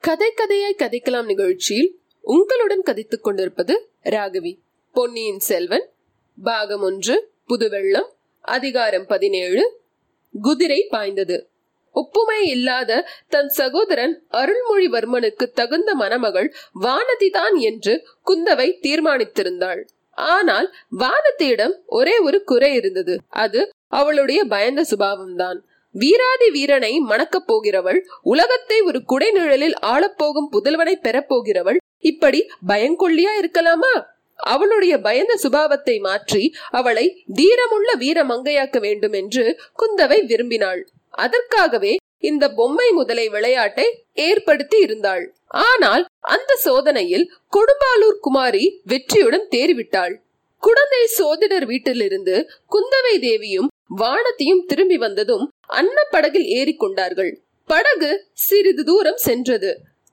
கதை கதையாய் கதைக்கலாம் நிகழ்ச்சியில் உங்களுடன் கதைத்துக் கொண்டிருப்பது ராகவி. பொன்னியின் செல்வன் பாகம் ஒன்று புதுவெள்ளம் அதிகாரம் பதினேழு. குதிரை பாய்ந்தது. ஒப்புமை இல்லாத தன் சகோதரன் அருள்மொழிவர்மனுக்கு தகுந்த மணமகள் வானதிதான் என்று குந்தவை தீர்மானித்திருந்தாள். ஆனால் வானத்தியிடம் ஒரே ஒரு குறை இருந்தது. அது அவளுடைய பயந்த சுபாவம்தான். வீராதி வீரனை மணக்கப் போகிறவள் உலகத்தை ஒரு குடைநிழலில் ஆளப்போகும் புதல்வனை பெறப்போகிறவள் இப்படி பயங்கொள்ளியா இருக்கலாமா? அவளுடைய பயந்த சுபாவத்தை மாற்றி அவளை தீரமுள்ள வீர மங்கையாக்க வேண்டும் என்று குந்தவை விரும்பினாள். அதற்காகவே இந்த பொம்மை முதலை விளையாட்டை ஏற்படுத்தி இருந்தாள். ஆனால் அந்த சோதனையில் கொடும்பாலூர் குமாரி வெற்றியுடன் தேறிவிட்டாள். குழந்தை சோதிடர் வீட்டிலிருந்து குந்தவை தேவியும் வானத்தையும் திரும்பி வந்ததும் அன்னப்படகில் ஏறிக்கொண்டார்கள். படகு சிறிது தூரம் சென்றது.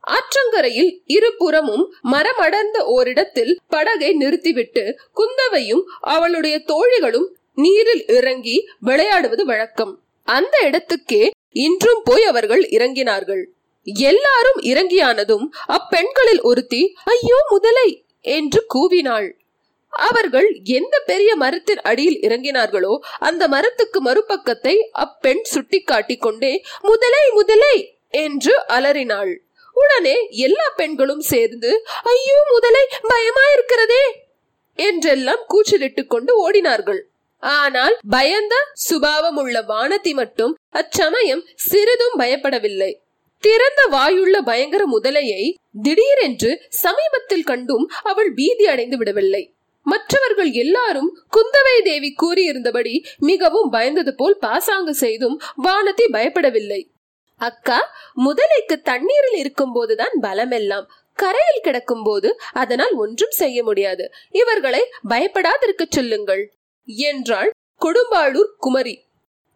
ஆற்றங்கரையில் இருபுறமும் மரம் அடர்ந்த ஓரிடத்தில் படகை நிறுத்திவிட்டு குந்தவையும் அவளுடைய தோழிகளும் நீரில் இறங்கி விளையாடுவது வழக்கம். அந்த இடத்துக்கே இன்றும் போய் அவர்கள் இறங்கினார்கள். எல்லாரும் இறங்கியானதும் அப்பெண்களில் ஒருத்தி ஐயோ முதலை! என்று கூவினாள். அவர்கள் எந்த பெரிய மரத்தின் அடியில் இறங்கினார்களோ அந்த மரத்துக்கு மறுபக்கத்தை அப்பெண் சுட்டி கொண்டே முதலை முதலை! என்று அலறினாள். உடனே எல்லா பெண்களும் சேர்ந்து ஐயோ முதலை பயமா இருக்கிறதே என்றெல்லாம் கூச்சலிட்டுக் கொண்டு ஓடினார்கள். ஆனால் பயந்த சுபாவம் உள்ள வானதி மட்டும் அச்சமயம் சிறிதும் பயப்படவில்லை. திறந்த வாயுள்ள பயங்கர முதலையை திடீரென்று சமீபத்தில் கண்டும் அவள் பீதி அடைந்து விடவில்லை. மற்றவர்கள் எல்லாரும் குந்தவை தேவி கூறியிருந்தபடி மிகவும் பயந்தது போல் பாசாங்கு செய்தும் வானதி பயப்படவில்லை. அக்கா முதலைக்கு தண்ணீரில் இருக்கும் போதுதான் பலமெல்லாம். கரையில் கிடக்கும் போது அதனால் ஒன்றும் செய்ய முடியாது. இவர்களை பயப்படாதிருக்க சொல்லுங்கள். என்றாள் கொடும்பாளூர் குமரி.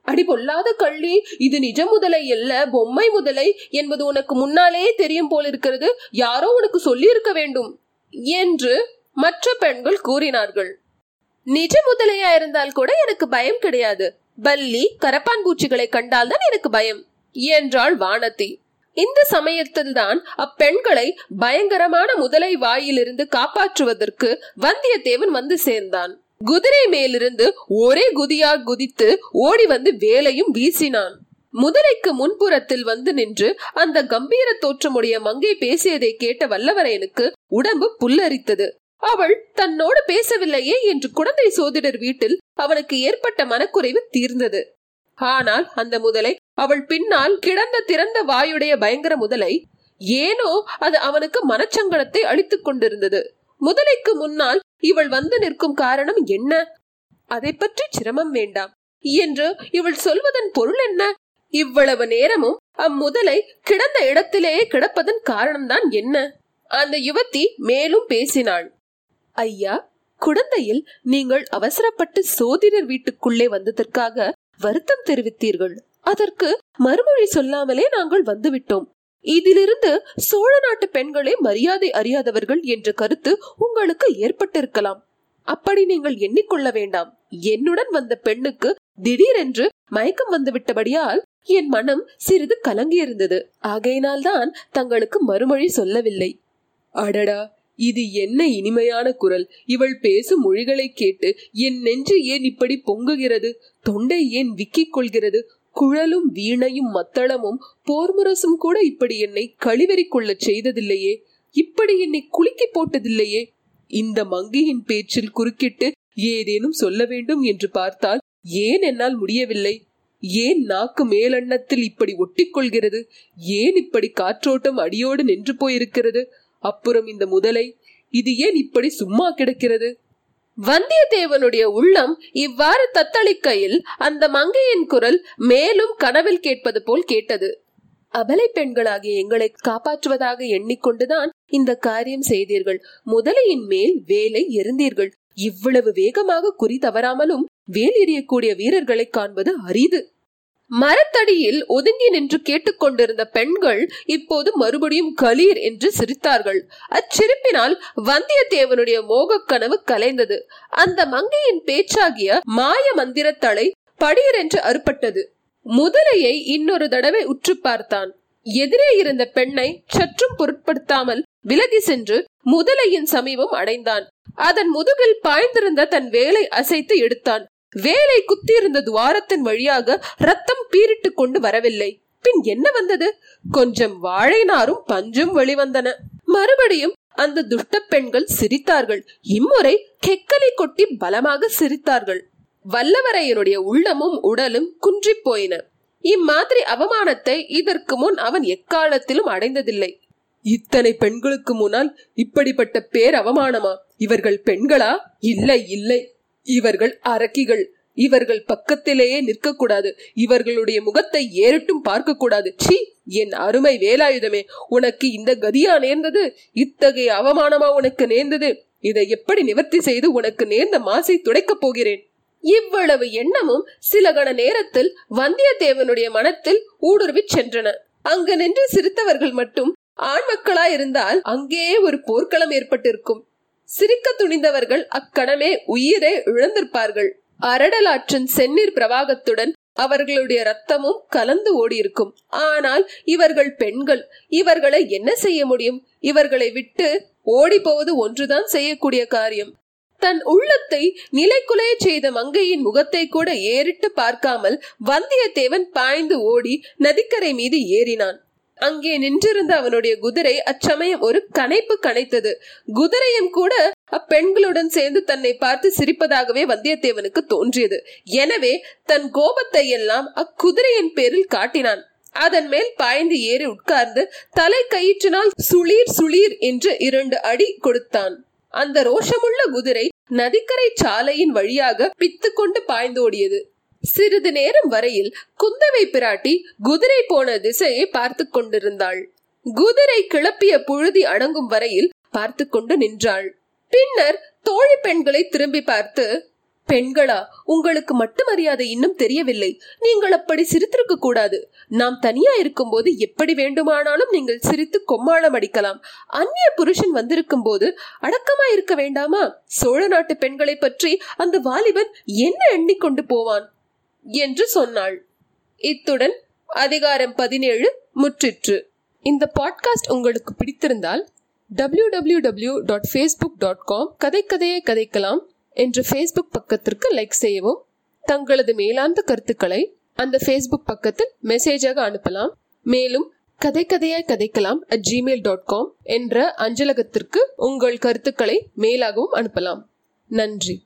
அடி பொல்லாத கள்ளி இது நிஜ முதலை அல்ல பொம்மை முதலை என்பது உனக்கு முன்னாலேயே தெரியும் போல் இருக்கிறது யாரோ உனக்கு சொல்லி இருக்க வேண்டும். என்று மற்ற பெண்கள் கூறினார்கள். நிஜ முதலையா இருந்தால் கூட எனக்கு பயம் கிடையாது. பல்லி கரப்பான் பூச்சிகளை கண்டால் தான் எனக்கு பயம் என்றாள் வானதி. இந்த சமயத்தில் தான் அப்பெண்களை பயங்கரமான முதலை வாயிலிருந்து காப்பாற்றுவதற்கு வந்தியத்தேவன் வந்து சேர்ந்தான். குதிரை மேலிருந்து ஒரே குதியா குதித்து ஓடி வந்து வேலையும் வீசினான். முதலைக்கு முன்புறத்தில் வந்து நின்று அந்த கம்பீர தோற்றமுடைய மங்கை பேசியதை கேட்ட வல்லவரையனுக்கு உடம்பு புல்லரித்தது. அவள் தன்னோடு பேசவில்லையே என்று குழந்தை சோதிடர் வீட்டில் அவனுக்கு ஏற்பட்ட மனக்குறைவு தீர்ந்தது. ஆனால் அந்த முதலை அவள் பின்னால் கிடந்த திறந்த வாயுடைய பயங்கர முதலை ஏனோ அது அவனுக்கு மனச்சங்கடத்தை அளித்துக் கொண்டிருந்தது. முதலைக்கு முன்னால் இவள் வந்து நிற்கும் காரணம் என்ன? அதை பற்றி சிரமம் வேண்டாம். என்று இவள் சொல்வதன் பொருள் என்ன? இவ்வளவு நேரமும் அம்முதலை கிடந்த இடத்திலேயே கிடப்பதன் காரணம்தான் என்ன? அந்த யுவத்தி மேலும் பேசினாள். ஐயா குழந்தையில் நீங்கள் அவசரப்பட்டு சோதிடர் வீட்டுக்குள்ளே வந்ததற்காக வருத்தம் தெரிவித்தீர்கள். அதற்கு மறுமொழி சொல்லாமலே நாங்கள் வந்துவிட்டோம். இதிலிருந்து சோழ நாட்டு பெண்களே மரியாதை அறியாதவர்கள் என்ற கருத்து உங்களுக்கு ஏற்பட்டிருக்கலாம். அப்படி நீங்கள் எண்ணிக்கொள்ள வேண்டாம். என்னுடன் வந்த பெண்ணுக்கு திடீரென்று மயக்கம் வந்துவிட்டபடியால் என் மனம் சிறிது கலங்கியிருந்தது. ஆகையினால்தான் தங்களுக்கு மறுமொழி சொல்லவில்லை. அடடா! இது என்ன இனிமையான குரல்? இவள் பேசும் மொழிகளை கேட்டு என் நெஞ்சு ஏன் இப்படி பொங்குகிறது? தொண்டை ஏன் விக்கிக் கொள்கிறது? குழலும் வீணையும் மத்தளமும் போர்முரசும் கூட இப்படி என்னை கழிவறி கொள்ளச் செய்ததில்லையே. இப்படி என்னை குலுக்கி போட்டதில்லையே. இந்த மங்கையின் பேச்சில் குறுக்கிட்டு ஏதேனும் சொல்ல வேண்டும் என்று பார்த்தால் ஏன் என்னால் முடியவில்லை? ஏன் நாக்கு மேலண்ணத்தில் இப்படி ஒட்டிக்கொள்கிறது ஏன் இப்படி காற்றோட்டம் அடியோடு நின்று போயிருக்கிறது? அப்புறம் இந்த முதலை இது ஏன் இப்படி சும்மா கிடக்கிறது? வந்தியத்தேவனுடைய உள்ளம் இவ்வாறு தத்தளிக்கையில் அந்த மங்கையின் குரல் மேலும் கனவில் கேட்பது போல் கேட்டது. அபலை பெண்களாகிய எங்களை காப்பாற்றுவதாக எண்ணிக்கொண்டுதான் இந்த காரியம் செய்தீர்கள். முதலையின் மேல் வேலை எறிந்தீர்கள் இவ்வளவு வேகமாக குறி தவறாமலும் வேல் எறியக்கூடிய வீரர்களை காண்பது அரிது. மரத்தடியில் ஒதுங்கி நின்று கேட்டுக்கொண்டிருந்த பெண்கள் இப்போது மறுபடியும் கலீர் என்று சிரித்தார்கள். அச்சிரிப்பினால் வந்தியத்தேவனுடைய மோகக் கனவு கலைந்தது. அந்த மங்கையின் பேச்சாகிய மாய மந்திரத்தலை படியிரென்று அறுபட்டது. முதலையை இன்னொரு தடவை உற்று பார்த்தான். எதிரே இருந்த பெண்ணை சற்றும் பொருட்படுத்தாமல் விலகி சென்று முதலையின் சமீபம் அடைந்தான். அதன் முதுகில் பாய்ந்திருந்த தன் வேலை அசைத்து எடுத்தான். வேலை குத்தியிருந்த துவாரத்தின் வழியாக ரத்தம் பீரிட்டு கொண்டு வரவில்லை. பின் என்ன வந்தது? கொஞ்சம் வாழைநாரும் பஞ்சும் வெளிவந்தன. மறுபடியும் அந்த துஷ்ட பெண்கள் சிரித்தார்கள். இம்முறை கெக்கலை கொட்டி பலமாக சிரித்தார்கள். வல்லவரையனுடைய உள்ளமும் உடலும் குன்றி போயின. இம்மாதிரி அவமானத்தை இதற்கு முன் அவன் எக்காலத்திலும் அடைந்ததில்லை. இத்தனை பெண்களுக்கு முன்னால் இப்படிப்பட்ட பேர் அவமானமா இவர்கள் பெண்களா? இல்லை இல்லை. இவர்கள் அரக்கிகள். இவர்கள் பக்கத்திலேயே நிற்கக்கூடாது. இவர்களுடைய முகத்தை ஏறிட்டும் பார்க்கக்கூடாது. சி என் அருமை வேலாயுதமே உனக்கு இந்த கதியா நேர்ந்தது? இத்தகைய அவமானமா உனக்கு நேர்ந்தது? இதை எப்படி நிவர்த்தி செய்து உனக்கு நேர்ந்த மாசை துடைக்கப் போகிறேன்? இவ்வளவு எண்ணமும் சில கண நேரத்தில் வந்தியத்தேவனுடைய மனத்தில் ஊடுருவிச் சென்றன. அங்கு நின்று சிரித்தவர்கள் மட்டும் ஆண் மக்களாயிருந்தால் அங்கேயே ஒரு போர்க்களம் ஏற்பட்டிருக்கும். சிரிக்க துணிந்தவர்கள் அக்கணமே உயிரை இழந்திருப்பார்கள். அரடலாற்றின் செந்நீர் பிரவாகத்துடன் அவர்களுடைய ரத்தமும் கலந்து ஓடியிருக்கும். ஆனால் இவர்கள் பெண்கள் இவர்களை என்ன செய்ய முடியும்? இவர்களை விட்டு ஓடி போவது ஒன்றுதான் செய்யக்கூடிய காரியம். தன் உள்ளத்தை நிலைக்குலைய செய்த மங்கையின் முகத்தை கூட ஏறிட்டு பார்க்காமல் வந்தியத்தேவன் பாய்ந்து ஓடி நதிக்கரை மீது ஏறினான். அங்கே நின்றிருந்த அவனுடைய குதிரை அச்சமயம் ஒரு கனைப்பு கனைத்தது. குதிரையும் கூட அப்பெண்களுடன் சேர்ந்து தன்னை பார்த்து சிரிப்பதாகவே வந்தியத்தேவனுக்கு தோன்றியது. எனவே தன் கோபத்தை எல்லாம் அக்குதிரையின் பேரில் காட்டினான். அதன் மேல் பாய்ந்து ஏறி உட்கார்ந்து தலை கயிற்றினால் சுளீர் சுளீர் என்று இரண்டு அடி கொடுத்தான். அந்த ரோஷமுள்ள குதிரை நதிக்கரை சாலையின் வழியாக பித்து கொண்டு பாய்ந்தோடியது. சிறிது நேரம் வரையில் குந்தவை பிராட்டி குதிரை போன திசையை பார்த்து கொண்டிருந்தாள். குதிரை கிளப்பிய புழுதி அடங்கும் வரையில் பார்த்து கொண்டு நின்றாள். பின்னர் தோழி பெண்களை திரும்பி பார்த்து பெண்களா உங்களுக்கு மட்டும் மரியாதை இன்னும் தெரியவில்லை. நீங்கள் அப்படி சிரித்திருக்க கூடாது. நாம் தனியா இருக்கும்போது எப்படி வேண்டுமானாலும் நீங்கள் சிரித்து கொம்மாளம் அடிக்கலாம். அந்நிய புருஷன் வந்திருக்கும் போது அடக்கமா இருக்க வேண்டாமா? சோழ நாட்டு பெண்களை பற்றி அந்த வாலிபன் என்ன எண்ணிக்கொண்டு போவான்? என்று சொன்னாள். இத்துடன் அதிகாரம் பதினேழு முற்றிற்று. இந்த பாட்காஸ்ட் உங்களுக்கு பிடித்திருந்தால் W W W dot Facebook dot com கதை கதையை கதைக்கலாம் என்ற ஃபேஸ்புக் பக்கத்திற்கு லைக் செய்யவும். தங்களது மேலாந்த கருத்துக்களை அந்த ஃபேஸ்புக் பக்கத்தில் மெசேஜாக அனுப்பலாம். மேலும் கதை கதையாய் கதைக்கலாம் அட் ஜிமெயில் டாட் காம் என்ற அஞ்சலகத்திற்கு உங்கள் கருத்துக்களை மேலாகவும் அனுப்பலாம். நன்றி.